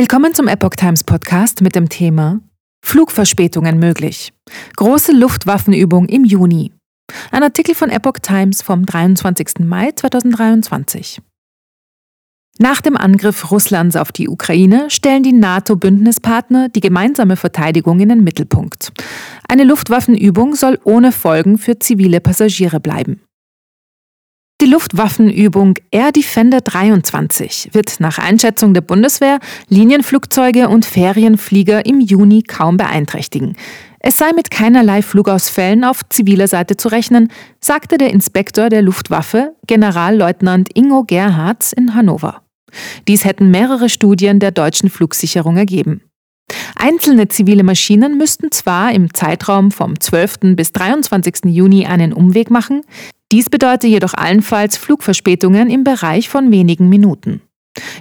Willkommen zum Epoch Times Podcast mit dem Thema Flugverspätungen möglich. Große Luftwaffenübung im Juni. Ein Artikel von Epoch Times vom 23. Mai 2023. Nach dem Angriff Russlands auf die Ukraine stellen die NATO-Bündnispartner die gemeinsame Verteidigung in den Mittelpunkt. Eine Luftwaffenübung soll ohne Folgen für zivile Passagiere bleiben. Die Luftwaffenübung Air Defender 23 wird nach Einschätzung der Bundeswehr Linienflugzeuge und Ferienflieger im Juni kaum beeinträchtigen. Es sei mit keinerlei Flugausfällen auf ziviler Seite zu rechnen, sagte der Inspektor der Luftwaffe, Generalleutnant Ingo Gerhards in Hannover. Dies hätten mehrere Studien der deutschen Flugsicherung ergeben. Einzelne zivile Maschinen müssten zwar im Zeitraum vom 12. bis 23. Juni einen Umweg machen, dies bedeutet jedoch allenfalls Flugverspätungen im Bereich von wenigen Minuten.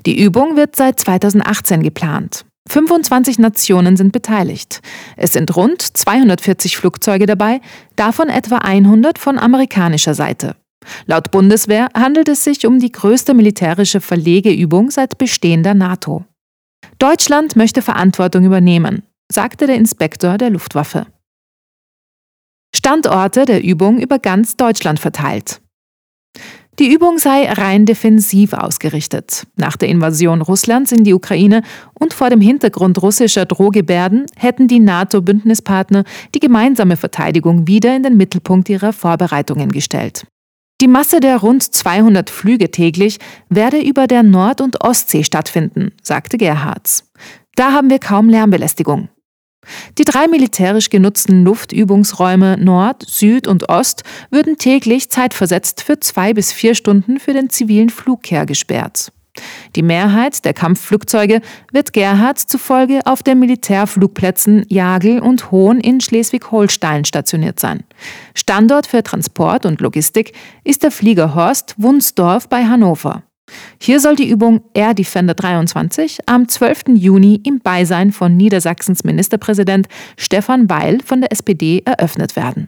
Die Übung wird seit 2018 geplant. 25 Nationen sind beteiligt. Es sind rund 240 Flugzeuge dabei, davon etwa 100 von amerikanischer Seite. Laut Bundeswehr handelt es sich um die größte militärische Verlegeübung seit Bestehen der NATO. Deutschland möchte Verantwortung übernehmen, sagte der Inspektor der Luftwaffe. Standorte der Übung über ganz Deutschland verteilt. Die Übung sei rein defensiv ausgerichtet. Nach der Invasion Russlands in die Ukraine und vor dem Hintergrund russischer Drohgebärden hätten die NATO-Bündnispartner die gemeinsame Verteidigung wieder in den Mittelpunkt ihrer Vorbereitungen gestellt. Die Masse der rund 200 Flüge täglich werde über der Nord- und Ostsee stattfinden, sagte Gerhards. Da haben wir kaum Lärmbelästigung. Die drei militärisch genutzten Luftübungsräume Nord, Süd und Ost würden täglich zeitversetzt für zwei bis vier Stunden für den zivilen Flugkehr gesperrt. Die Mehrheit der Kampfflugzeuge wird Gerhards zufolge auf den Militärflugplätzen Jagel und Hohn in Schleswig-Holstein stationiert sein. Standort für Transport und Logistik ist der Flieger Horst Wunsdorf bei Hannover. Hier soll die Übung Air Defender 23 am 12. Juni im Beisein von Niedersachsens Ministerpräsident Stefan Weil von der SPD eröffnet werden.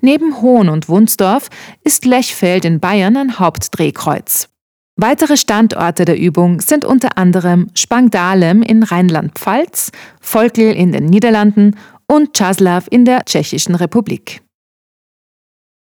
Neben Hohn und Wunsdorf ist Lechfeld in Bayern ein Hauptdrehkreuz. Weitere Standorte der Übung sind unter anderem Spangdalem in Rheinland-Pfalz, Volkel in den Niederlanden und Czaslaw in der Tschechischen Republik.